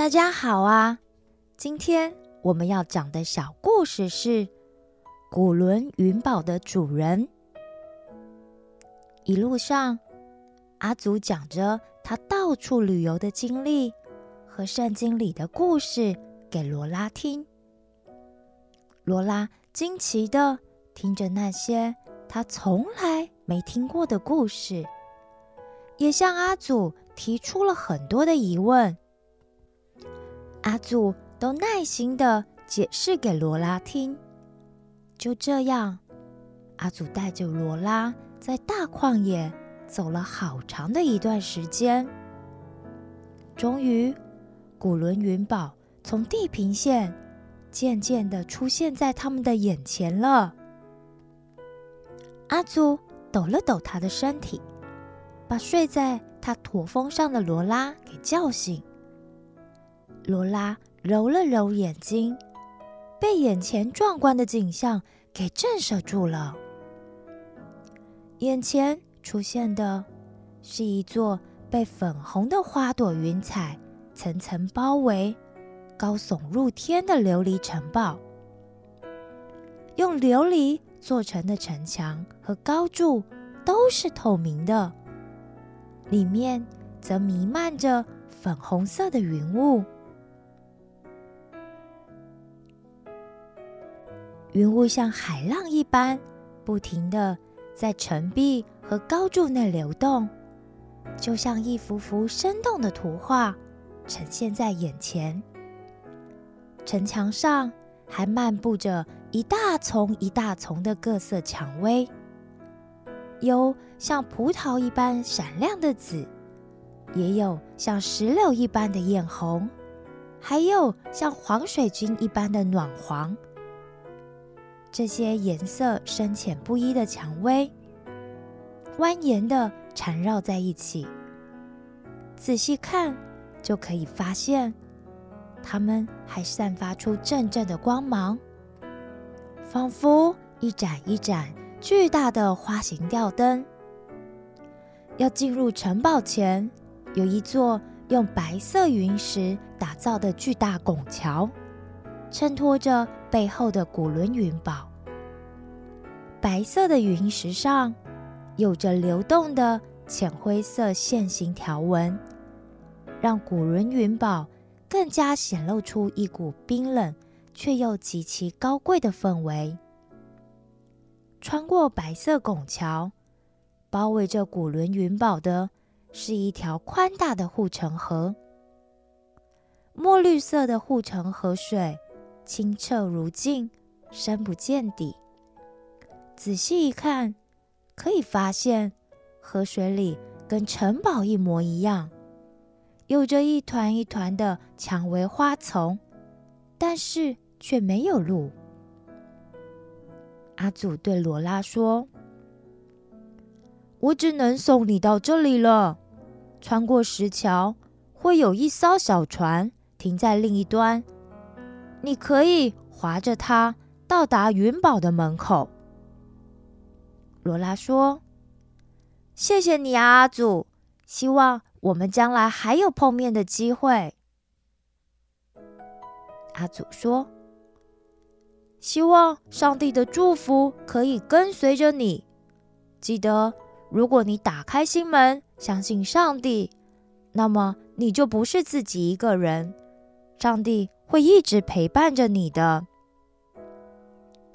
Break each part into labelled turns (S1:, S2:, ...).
S1: 大家好啊！今天我们要讲的小故事是古伦云宝的主人。一路上，阿祖讲着他到处旅游的经历和圣经里的故事给罗拉听。罗拉惊奇的听着那些他从来没听过的故事，也向阿祖提出了很多的疑问。阿祖都耐心的解释给罗拉听。就这样，阿祖带着罗拉在大旷野走了好长的一段时间。终于，古伦云宝从地平线渐渐的出现在他们的眼前了。阿祖抖了抖他的身体，把睡在他驼峰上的罗拉给叫醒。罗拉揉了揉眼睛，被眼前壮观的景象给震慑住了。眼前出现的是一座被粉红的花朵云彩层层包围、高耸入天的琉璃城堡。用琉璃做成的城墙和高柱都是透明的，里面则弥漫着粉红色的云雾。云雾像海浪一般，不停的在城壁和高柱内流动，就像一幅幅生动的图画呈现在眼前。城墙上还漫步着一大丛一大丛的各色蔷薇，有像葡萄一般闪亮的紫，也有像石榴一般的艳红，还有像黄水晶一般的暖黄。这些颜色深浅不一的蔷薇，蜿蜒的缠绕在一起。仔细看，就可以发现，它们还散发出阵阵的光芒，仿佛一盏一盏巨大的花形吊灯。要进入城堡前，有一座用白色云石打造的巨大拱桥，衬托着。背后的古伦云宝，白色的云石上有着流动的浅灰色线形条纹，让古伦云宝更加显露出一股冰冷却又极其高贵的氛围。穿过白色拱桥，包围着古伦云宝的是一条宽大的护城河，墨绿色的护城河水。清澈如镜，深不见底。仔细一看，可以发现河水里跟城堡一模一样，有着一团一团的蔷薇花丛，但是却没有路。阿祖对罗拉说：“我只能送你到这里了。穿过石桥，会有一艘小船停在另一端。”你可以划着它到达云宝的门口。罗拉说：“谢谢你啊，阿祖，希望我们将来还有碰面的机会。”阿祖说：“希望上帝的祝福可以跟随着你。记得，如果你打开心门，相信上帝，那么你就不是自己一个人。上帝。”会一直陪伴着你的，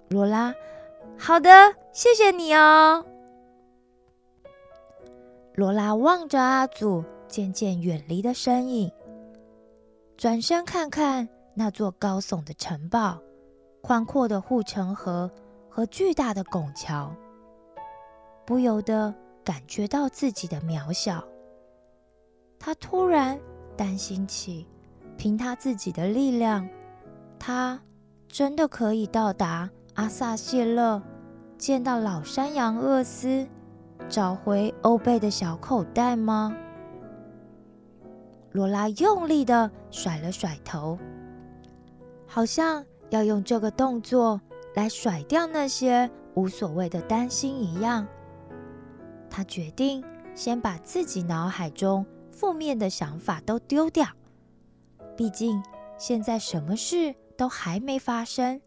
S1: 罗拉。好的，谢谢你哦。罗拉望着阿祖渐渐远离的身影，转身看看那座高耸的城堡、宽阔的护城河和巨大的拱桥，不由得感觉到自己的渺小。他突然担心起。凭他自己的力量，他真的可以到达阿萨谢勒，见到老山羊厄斯，找回欧贝的小口袋吗？罗拉用力的甩了甩头，好像要用这个动作来甩掉那些无所谓的担心一样。他决定先把自己脑海中负面的想法都丢掉。毕竟现在什么事都还没发生。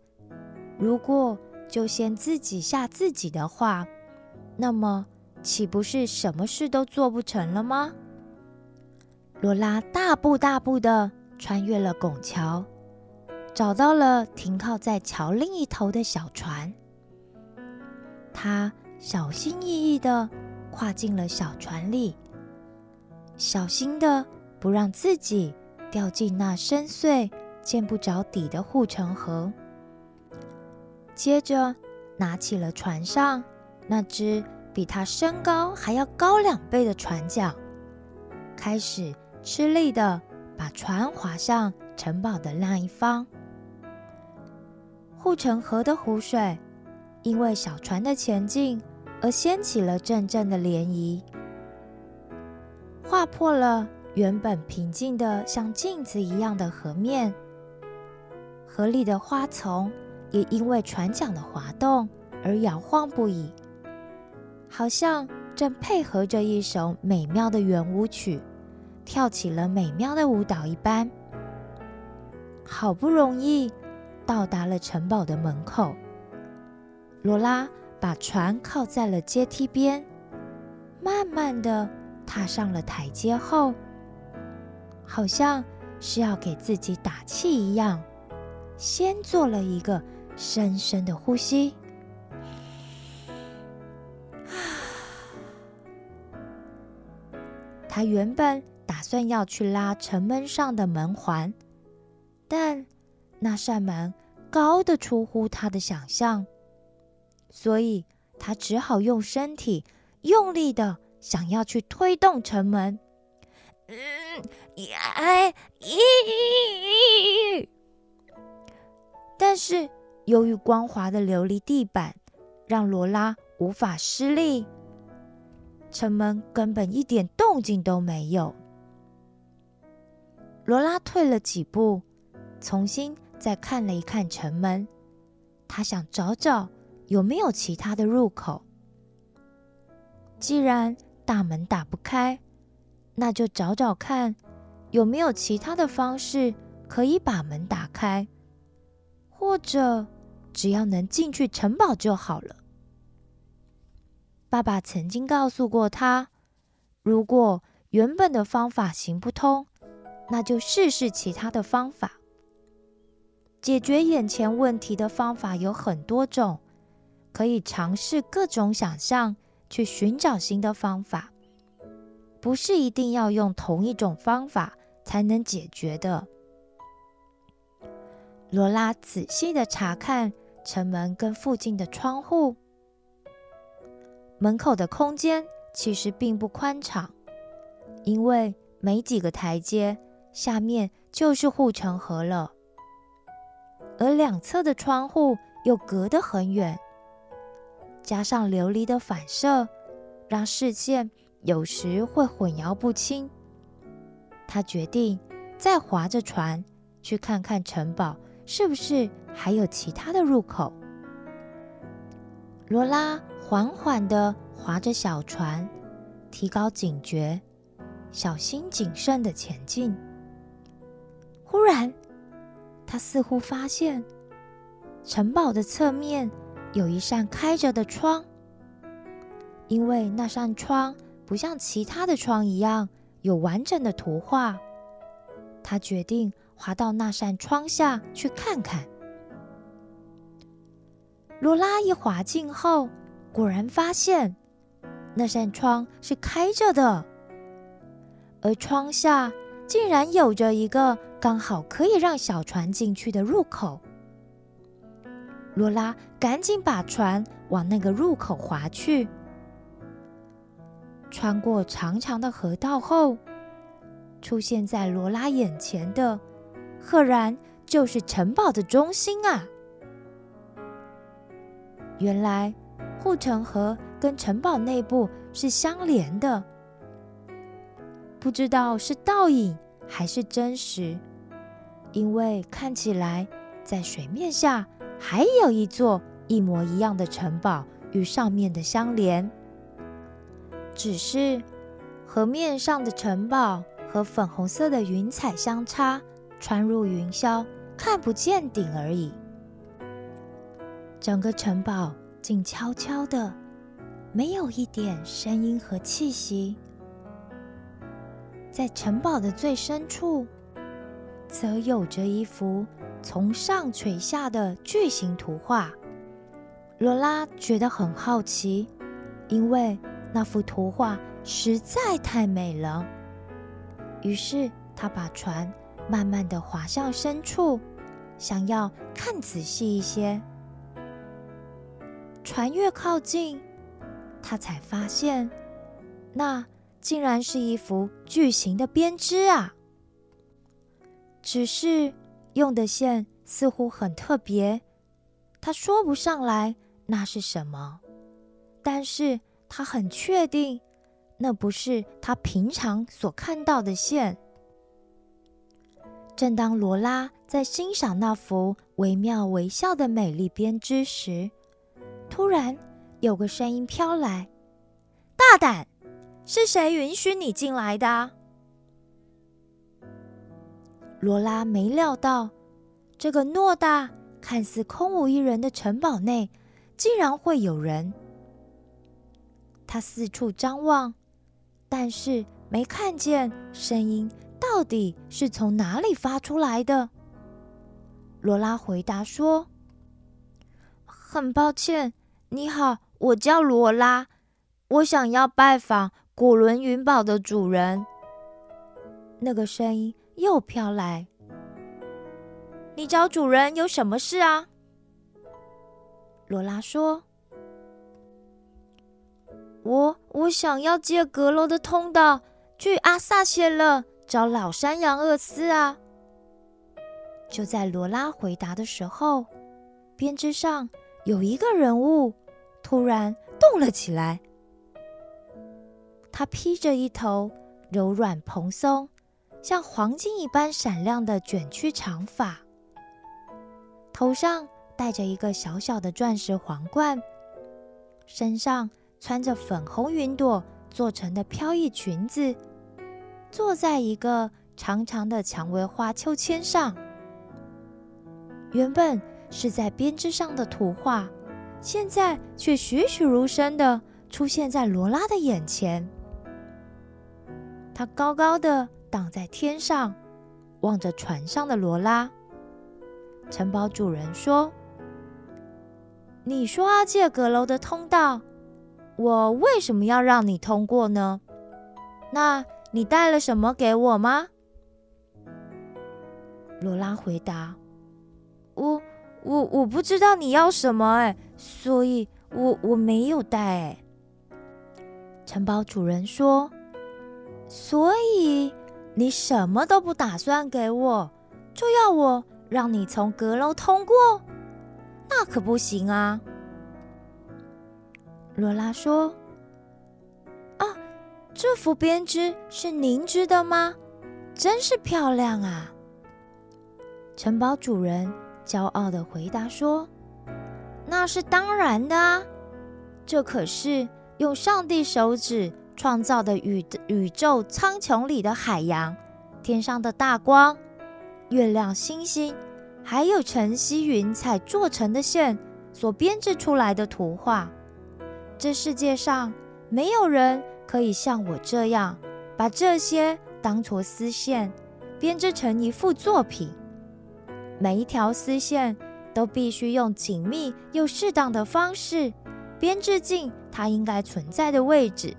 S1: 如果就先自己吓自己的话，那么岂不是什么事都做不成了吗？罗拉大步大步的穿越了拱桥，找到了停靠在桥另一头的小船。他小心翼翼的跨进了小船里，小心的不让自己掉进那深邃、见不着底的护城河。接着，拿起了船上那只比他身高还要高两倍的船桨，开始吃力的把船划向城堡的那一方。护城河的湖水。因为小船的前进而掀起了阵阵的涟漪，划破了原本平静的像镜子一样的河面。河里的花丛也因为船桨的滑动而摇晃不已，好像正配合着一首美妙的圆舞曲，跳起了美妙的舞蹈一般。好不容易到达了城堡的门口。罗拉把船靠在了阶梯边，慢慢的踏上了台阶后，好像是要给自己打气一样，先做了一个深深的呼吸。他原本打算要去拉城门上的门环，但那扇门高的出乎他的想象。所以他只好用身体用力的想要去推动城门。嗯，呀哎，咦！但是由于光滑的琉璃地板，让罗拉无法施力，城门根本一点动静都没有。罗拉退了几步，重新再看了一看城门，他想找找。有没有其他的入口？既然大门打不开，那就找找看，有没有其他的方式可以把门打开，或者只要能进去城堡就好了。爸爸曾经告诉过他，如果原本的方法行不通，那就试试其他的方法。解决眼前问题的方法有很多种。可以尝试各种想象，去寻找新的方法，不是一定要用同一种方法才能解决的。罗拉仔细的查看城门跟附近的窗户，门口的空间其实并不宽敞，因为没几个台阶，下面就是护城河了，而两侧的窗户又隔得很远。加上琉璃的反射，让视线有时会混淆不清。他决定再划着船去看看城堡是不是还有其他的入口。罗拉缓缓地划着小船，提高警觉，小心谨慎地前进。忽然，他似乎发现城堡的侧面。有一扇开着的窗，因为那扇窗不像其他的窗一样有完整的图画，他决定滑到那扇窗下去看看。罗拉一滑进后，果然发现那扇窗是开着的，而窗下竟然有着一个刚好可以让小船进去的入口。罗拉赶紧把船往那个入口划去。穿过长长的河道后，出现在罗拉眼前的，赫然就是城堡的中心啊！原来护城河跟城堡内部是相连的，不知道是倒影还是真实，因为看起来在水面下。还有一座一模一样的城堡与上面的相连，只是河面上的城堡和粉红色的云彩相差穿入云霄，看不见顶而已。整个城堡静悄悄的，没有一点声音和气息。在城堡的最深处，则有着一幅从上垂下的巨型图画。罗拉觉得很好奇，因为那幅图画实在太美了。于是，他把船慢慢的划向深处，想要看仔细一些。船越靠近，他才发现，那竟然是一幅巨型的编织啊！只是用的线似乎很特别，他说不上来那是什么，但是他很确定，那不是他平常所看到的线。正当罗拉在欣赏那幅惟妙惟肖的美丽编织时，突然，有个声音飘来：“大胆，是谁允许你进来的？”罗拉没料到，这个偌大、看似空无一人的城堡内，竟然会有人。他四处张望，但是没看见声音到底是从哪里发出来的。罗拉回答说：“很抱歉。”你好，我叫罗拉，我想要拜访古伦云堡的主人。那个声音又飘来。你找主人有什么事啊？罗拉说：“我我想要借阁楼的通道去阿萨谢勒找老山羊厄斯啊。”就在罗拉回答的时候，编织上。有一个人物突然动了起来，他披着一头柔软蓬松、像黄金一般闪亮的卷曲长发，头上戴着一个小小的钻石皇冠，身上穿着粉红云朵做成的飘逸裙子，坐在一个长长的蔷薇花秋千上。原本。是在编织上的图画，现在却栩栩如生的出现在罗拉的眼前。他高高的挡在天上，望着船上的罗拉。城堡主人说：“你说要借阁楼的通道，我为什么要让你通过呢？那你带了什么给我吗？”罗拉回答：“我。”我我不知道你要什么哎，所以我我没有带哎。城堡主人说：“所以你什么都不打算给我，就要我让你从阁楼通过？那可不行啊！”罗拉说：“啊，这幅编织是您织的吗？真是漂亮啊！”城堡主人。骄傲的回答说：“那是当然的啊，这可是用上帝手指创造的宇宇宙苍穹里的海洋、天上的大光、月亮、星星，还有晨曦云彩做成的线所编织出来的图画。这世界上没有人可以像我这样，把这些当作丝线编织成一幅作品。”每一条丝线都必须用紧密又适当的方式编织进它应该存在的位置。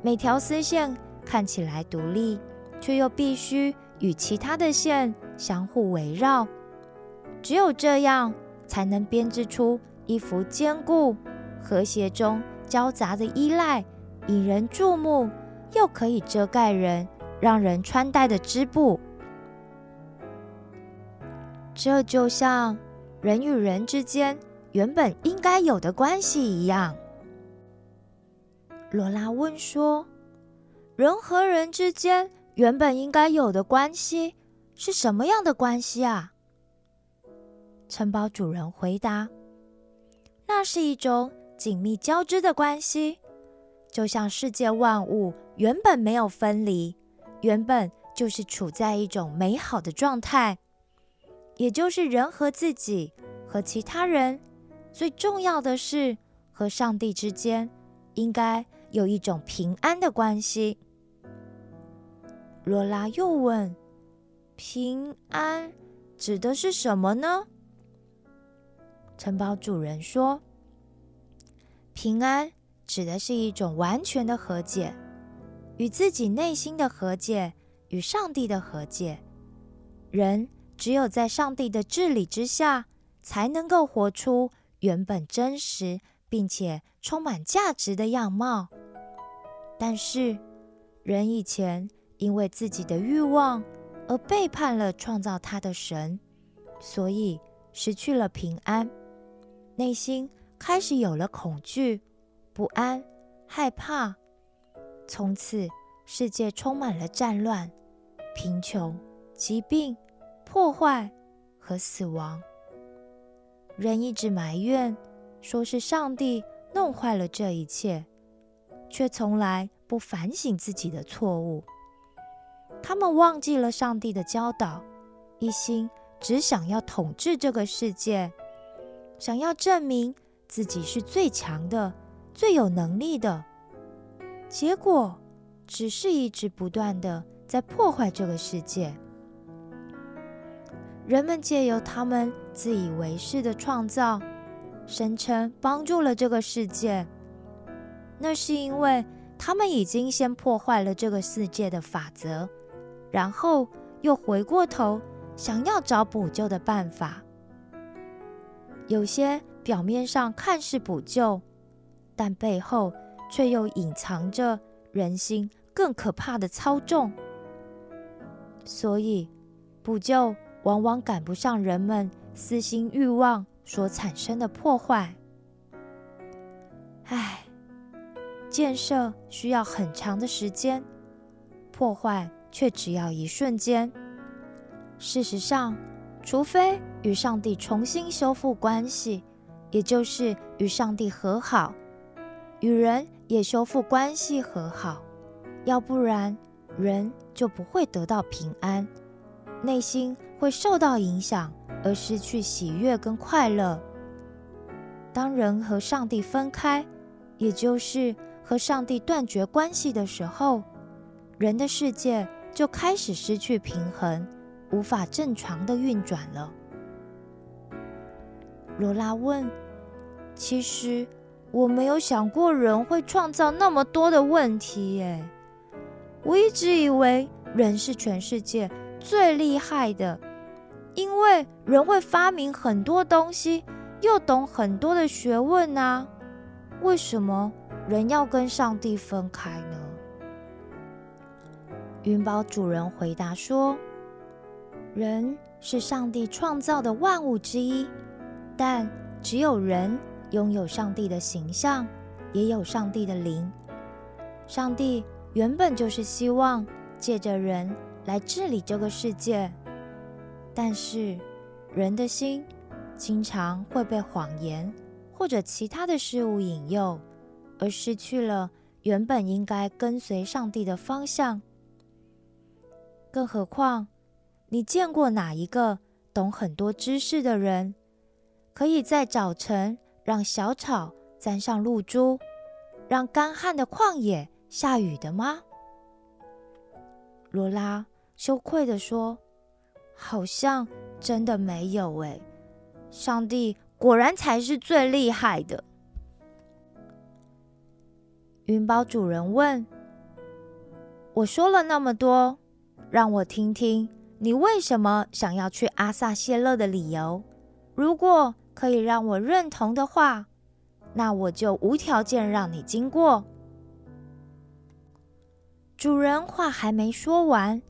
S1: 每条丝线看起来独立，却又必须与其他的线相互围绕。只有这样，才能编织出一幅坚固、和谐中交杂的依赖、引人注目，又可以遮盖人、让人穿戴的织布。这就像人与人之间原本应该有的关系一样。罗拉问说：“人和人之间原本应该有的关系是什么样的关系啊？”城堡主人回答：“那是一种紧密交织的关系，就像世界万物原本没有分离，原本就是处在一种美好的状态，也就是人和自己和其他人，最重要的是和上帝之间应该有一种平安的关系。罗拉又问：“平安指的是什么呢？”城堡主人说：“平安指的是一种完全的和解，与自己内心的和解，与上帝的和解。人只有在上帝的治理之下，才能够活出原本真实并且充满价值的样貌。但是，人以前……”因为自己的欲望而背叛了创造他的神，所以失去了平安，内心开始有了恐惧、不安、害怕。从此，世界充满了战乱、贫穷、疾病、破坏和死亡。人一直埋怨，说是上帝弄坏了这一切，却从来不反省自己的错误。他们忘记了上帝的教导，一心只想要统治这个世界，想要证明自己是最强的、最有能力的。结果只是一直不断的在破坏这个世界。人们借由他们自以为是的创造，声称帮助了这个世界，那是因为他们已经先破坏了这个世界的法则。然后又回过头，想要找补救的办法。有些表面上看似补救，但背后却又隐藏着人心更可怕的操纵。所以，补救往往赶不上人们私心欲望所产生的破坏。唉，建设需要很长的时间，破坏。却只要一瞬间。事实上，除非与上帝重新修复关系，也就是与上帝和好，与人也修复关系和好，要不然人就不会得到平安，内心会受到影响而失去喜悦跟快乐。当人和上帝分开，也就是和上帝断绝关系的时候，人的世界。就开始失去平衡，无法正常的运转了。罗拉问：“其实我没有想过人会创造那么多的问题耶。我一直以为人是全世界最厉害的，因为人会发明很多东西，又懂很多的学问啊。为什么人要跟上帝分开呢？”云宝主人回答说：“人是上帝创造的万物之一，但只有人拥有上帝的形象，也有上帝的灵。上帝原本就是希望借着人来治理这个世界，但是人的心经常会被谎言或者其他的事物引诱，而失去了原本应该跟随上帝的方向。”更何况，你见过哪一个懂很多知识的人，可以在早晨让小草沾上露珠，让干旱的旷野下雨的吗？罗拉羞愧地说：“好像真的没有诶。上帝果然才是最厉害的。”云宝主人问：“我说了那么多。”让我听听你为什么想要去阿萨谢勒的理由。如果可以让我认同的话，那我就无条件让你经过。主人话还没说完，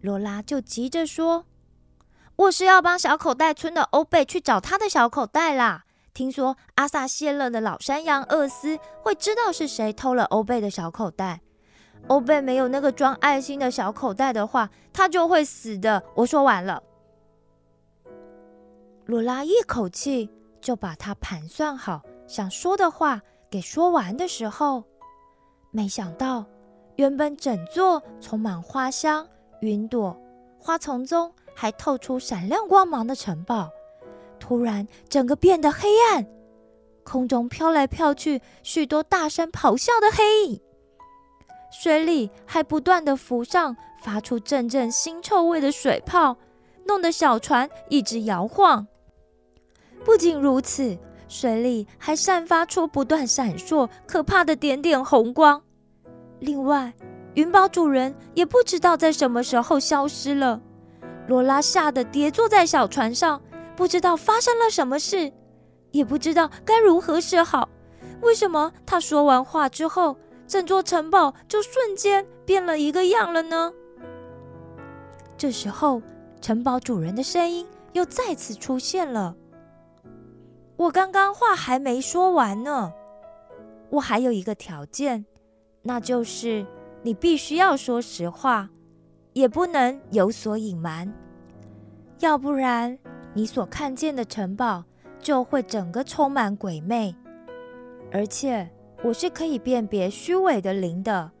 S1: 罗拉就急着说：“我是要帮小口袋村的欧贝去找他的小口袋啦！听说阿萨谢勒的老山羊厄斯会知道是谁偷了欧贝的小口袋。”欧贝没有那个装爱心的小口袋的话，他就会死的。我说完了。罗拉一口气就把他盘算好想说的话给说完的时候，没想到原本整座充满花香云朵、花丛中还透出闪亮光芒的城堡，突然整个变得黑暗。空中飘来飘去许多大声咆哮的黑影，水里还不断的浮上发出阵阵腥臭味的水泡，弄得小船一直摇晃。不仅如此，水里还散发出不断闪烁可怕的点点红光。另外，云宝主人也不知道在什么时候消失了。罗拉吓得跌坐在小船上，不知道发生了什么事。也不知道该如何是好。为什么他说完话之后，整座城堡就瞬间变了一个样了呢？这时候，城堡主人的声音又再次出现了。我刚刚话还没说完呢，我还有一个条件，那就是你必须要说实话，也不能有所隐瞒，要不然你所看见的城堡。就会整个充满鬼魅，而且我是可以辨别虚伪的灵的。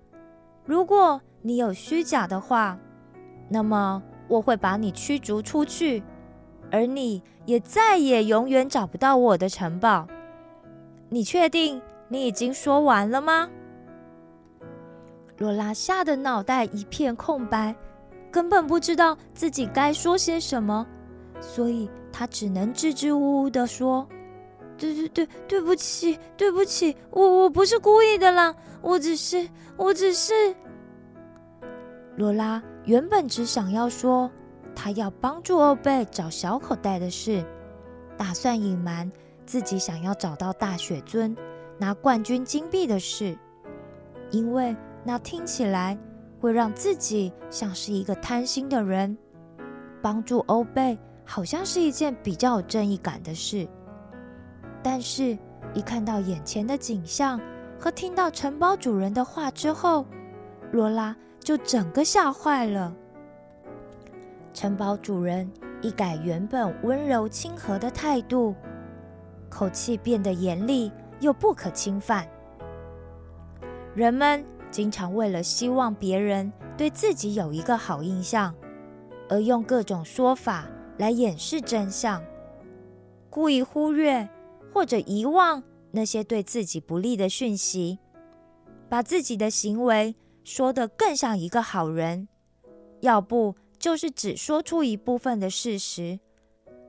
S1: 如果你有虚假的话，那么我会把你驱逐出去，而你也再也永远找不到我的城堡。你确定你已经说完了吗？罗拉吓得脑袋一片空白，根本不知道自己该说些什么，所以。他只能支支吾吾地说：“对对对，对不起，对不起，我我不是故意的啦，我只是，我只是。”罗拉原本只想要说他要帮助欧贝找小口袋的事，打算隐瞒自己想要找到大雪尊拿冠军金币的事，因为那听起来会让自己像是一个贪心的人，帮助欧贝。好像是一件比较有正义感的事，但是，一看到眼前的景象和听到城堡主人的话之后，罗拉就整个吓坏了。城堡主人一改原本温柔亲和的态度，口气变得严厉又不可侵犯。人们经常为了希望别人对自己有一个好印象，而用各种说法。来掩饰真相，故意忽略或者遗忘那些对自己不利的讯息，把自己的行为说得更像一个好人，要不就是只说出一部分的事实，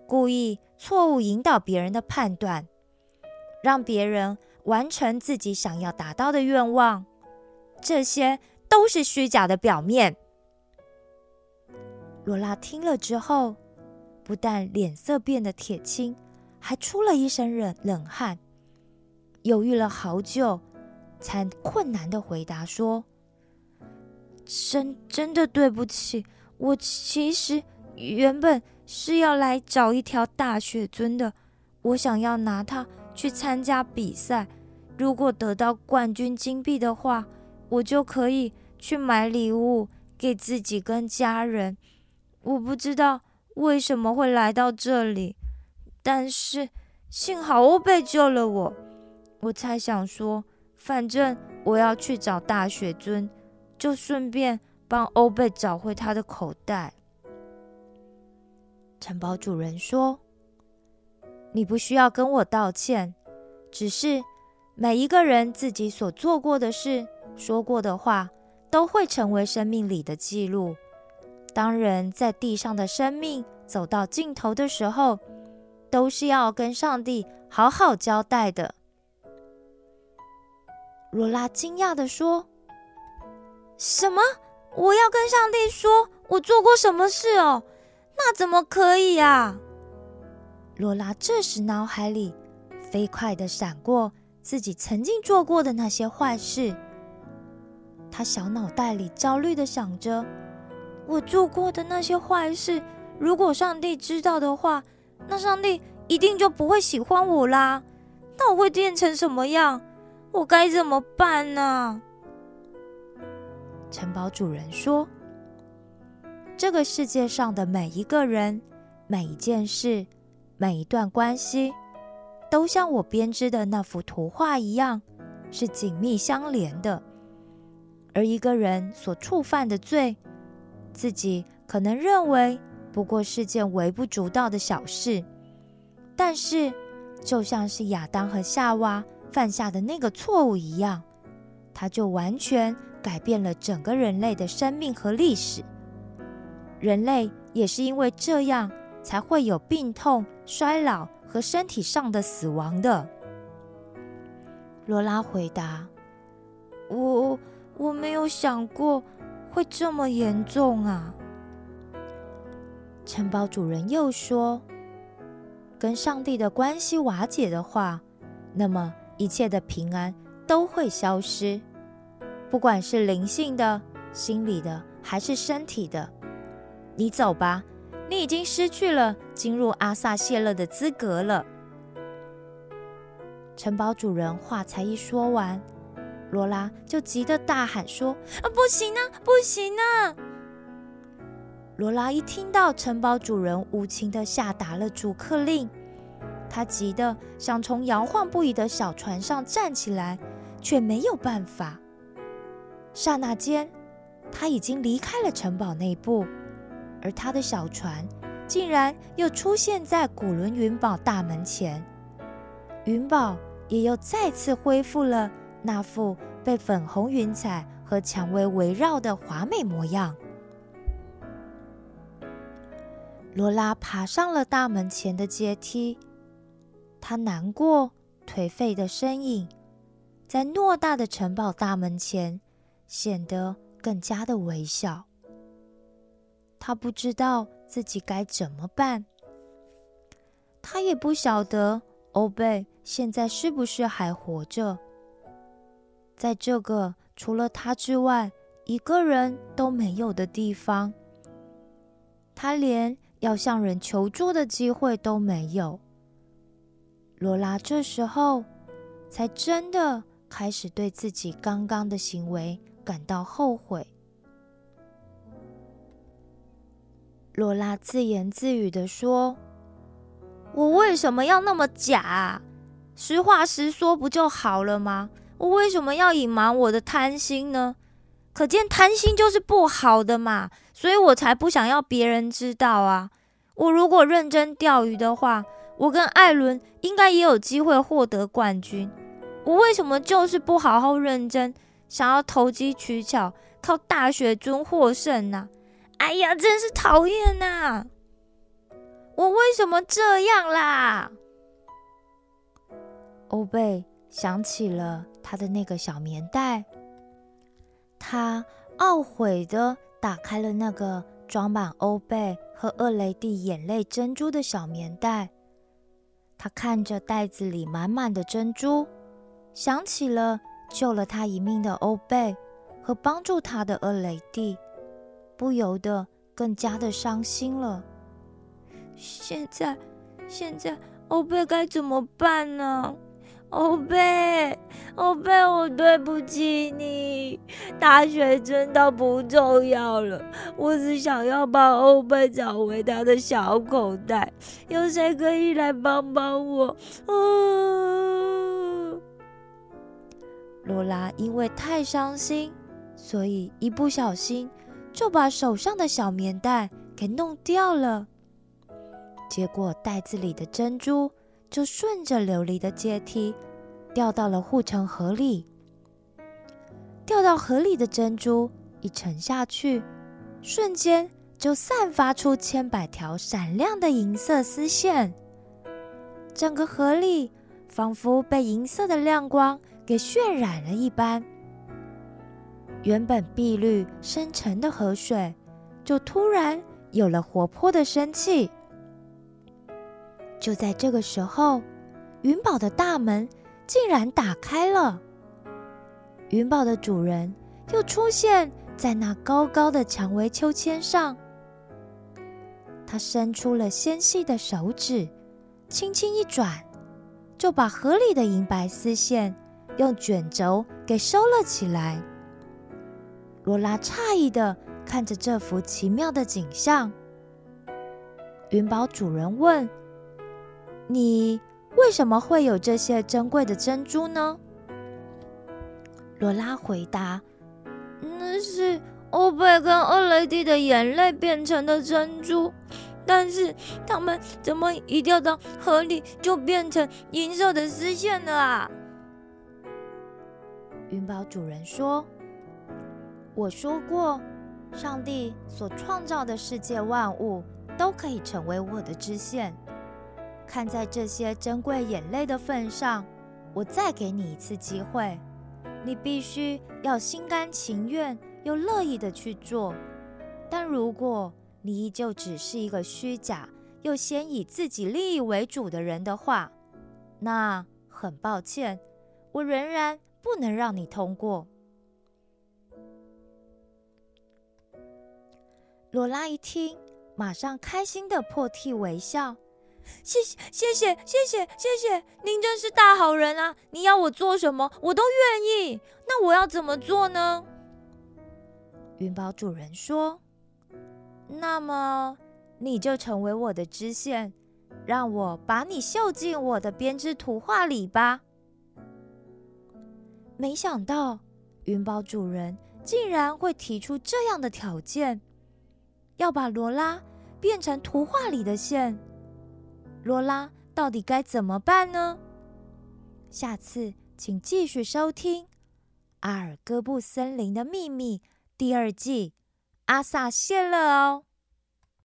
S1: 故意错误引导别人的判断，让别人完成自己想要达到的愿望，这些都是虚假的表面。罗拉听了之后。不但脸色变得铁青，还出了一身冷冷汗，犹豫了好久，才困难的回答说：“真真的对不起，我其实原本是要来找一条大雪尊的，我想要拿它去参加比赛，如果得到冠军金币的话，我就可以去买礼物给自己跟家人。我不知道。”为什么会来到这里？但是幸好欧贝救了我，我才想说，反正我要去找大雪尊，就顺便帮欧贝找回他的口袋。城堡主人说：“你不需要跟我道歉，只是每一个人自己所做过的事、说过的话，都会成为生命里的记录。”当人在地上的生命走到尽头的时候，都是要跟上帝好好交代的。罗拉惊讶的说：“什么？我要跟上帝说我做过什么事哦？那怎么可以啊？”罗拉这时脑海里飞快的闪过自己曾经做过的那些坏事，他小脑袋里焦虑的想着。我做过的那些坏事，如果上帝知道的话，那上帝一定就不会喜欢我啦。那我会变成什么样？我该怎么办呢？城堡主人说：“这个世界上的每一个人、每一件事、每一段关系，都像我编织的那幅图画一样，是紧密相连的。而一个人所触犯的罪。”自己可能认为不过是件微不足道的小事，但是就像是亚当和夏娃犯下的那个错误一样，他就完全改变了整个人类的生命和历史。人类也是因为这样，才会有病痛、衰老和身体上的死亡的。罗拉回答：“我我没有想过会这么严重啊。”城堡主人又说：“跟上帝的关系瓦解的话，那么一切的平安都会消失，不管是灵性的、心理的，还是身体的。你走吧，你已经失去了进入阿萨谢勒的资格了。”城堡主人话才一说完，罗拉就急得大喊说：“啊，不行啊，不行啊！”罗拉一听到城堡主人无情的下达了逐客令，他急得想从摇晃不已的小船上站起来，却没有办法。刹那间，他已经离开了城堡内部，而他的小船竟然又出现在古伦云堡大门前。云堡。也又再次恢复了那副被粉红云彩和蔷薇围绕的华美模样。罗拉爬上了大门前的阶梯，她难过、颓废的身影在偌大的城堡大门前显得更加的微小。他不知道自己该怎么办，他也不晓得欧贝。现在是不是还活着？在这个除了他之外一个人都没有的地方，他连要向人求助的机会都没有。罗拉这时候才真的开始对自己刚刚的行为感到后悔。罗拉自言自语的说：“我为什么要那么假？”实话实说不就好了吗？我为什么要隐瞒我的贪心呢？可见贪心就是不好的嘛，所以我才不想要别人知道啊。我如果认真钓鱼的话，我跟艾伦应该也有机会获得冠军。我为什么就是不好好认真，想要投机取巧，靠大雪中获胜呢？哎呀，真是讨厌呐！我为什么这样啦？欧贝想起了他的那个小棉袋，他懊悔的打开了那个装满欧贝和厄雷蒂眼泪珍珠的小棉袋。他看着袋子里满满的珍珠，想起了救了他一命的欧贝和帮助他的厄雷蒂，不由得更加的伤心了。现在，现在欧贝该怎么办呢？欧贝，欧贝，我对不起你。大学真的不重要了，我只想要帮欧贝找回他的小口袋。有谁可以来帮帮我？啊！罗拉因为太伤心，所以一不小心就把手上的小棉袋给弄掉了。结果袋子里的珍珠。就顺着琉璃的阶梯掉到了护城河里。掉到河里的珍珠一沉下去，瞬间就散发出千百条闪亮的银色丝线，整个河里仿佛被银色的亮光给渲染了一般。原本碧绿深沉的河水，就突然有了活泼的生气。就在这个时候，云宝的大门竟然打开了。云宝的主人又出现在那高高的蔷薇秋千上。他伸出了纤细的手指，轻轻一转，就把河里的银白丝线用卷轴给收了起来。罗拉诧异的看着这幅奇妙的景象。云宝主人问。你为什么会有这些珍贵的珍珠呢？罗拉回答：“那是
S2: 欧贝跟二雷蒂的眼泪变成的珍珠，但是他们怎么一掉到河里就变成银色的丝线了啊？
S1: 云宝主人说：“我说过，上帝所创造的世界万物都可以成为我的支线。看在这些珍贵眼泪的份上，我再给你一次机会，你必须要心甘情愿又乐意的去做。但如果你依旧只是一个虚假又先以自己利益为主的人的话，那很抱歉，我仍然。”不能让你通过。罗拉一听，马上开心的破涕为笑：“
S2: 谢谢，谢谢，谢谢，谢谢！您真是大好人啊！你要我做什么，我都愿意。那我要怎么做呢？”
S1: 云宝主人说：“那么你就成为我的支线，让我把你绣进我的编织图画里吧。”没想到，云宝主人竟然会提出这样的条件，要把罗拉变成图画里的线。罗拉到底该怎么办呢？下次请继续收听《阿尔戈布森林的秘密》第二季，阿萨谢了哦。